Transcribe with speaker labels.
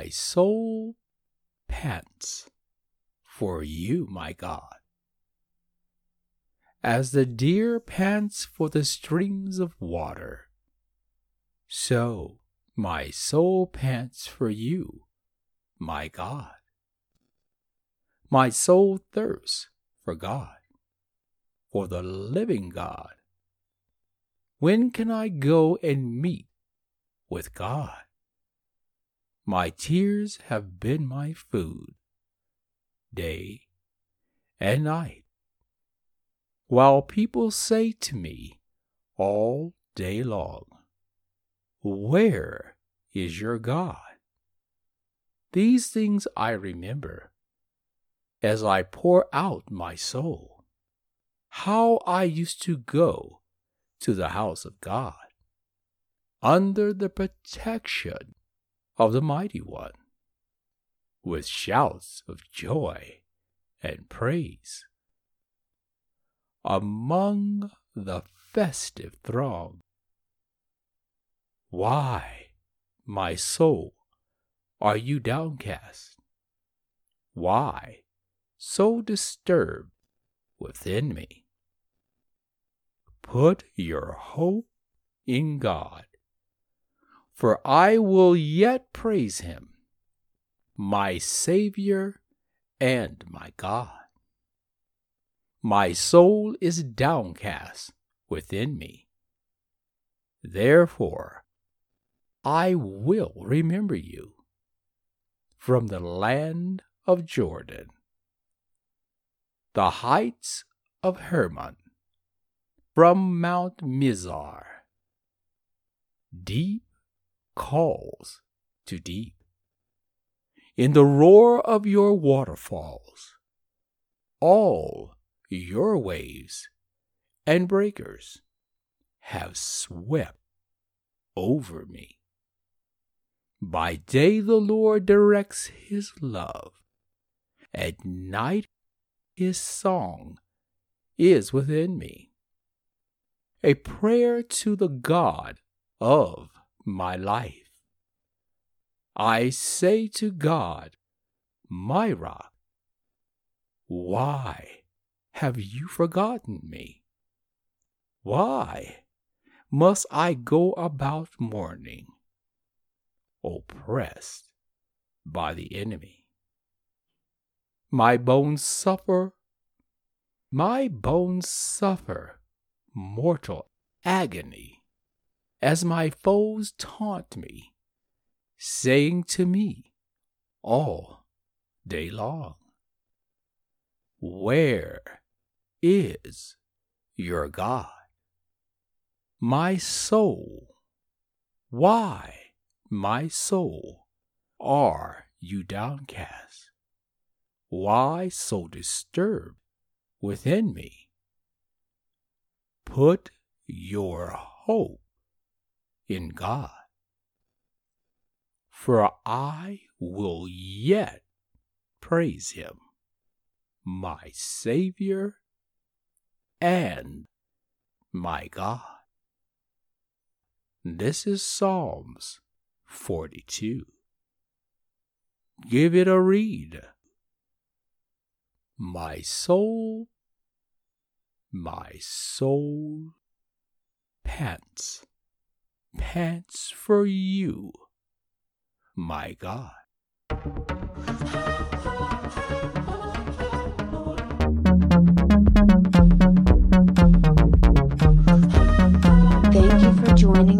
Speaker 1: My soul pants for you, my God. As the deer pants for the streams of water, so my soul pants for you, my God. My soul thirsts for God, for the living God. When can I go and meet with God? My tears have been my food, day and night. While people say to me all day long, Where is your God? These things I remember as I pour out my soul. How I used to go to the house of God under the protection of the Mighty One, with shouts of joy and praise. Among the festive throng. Why, my soul, are you downcast? Why so disturbed within me? Put your hope in God for I will yet praise him, my Savior and my God. My soul is downcast within me. Therefore, I will remember you from the land of Jordan, the heights of Hermon, from Mount Mizar, deep calls to deep. In the roar of your waterfalls, all your waves and breakers have swept over me. By day the Lord directs his love, at night his song is within me. A prayer to the God of my life. I say to God, my rock, why have you forgotten me? Why must I go about mourning, oppressed by the enemy? My bones suffer, my bones suffer mortal agony as my foes taunt me, saying to me all day long, Where is your God? My soul, why, my soul, are you downcast? Why so disturbed within me? Put your hope in God. For I will yet praise him, my Savior and my God. This is Psalms 42. Give it a read. My soul, my soul pants pants for you, my God.
Speaker 2: Thank you for joining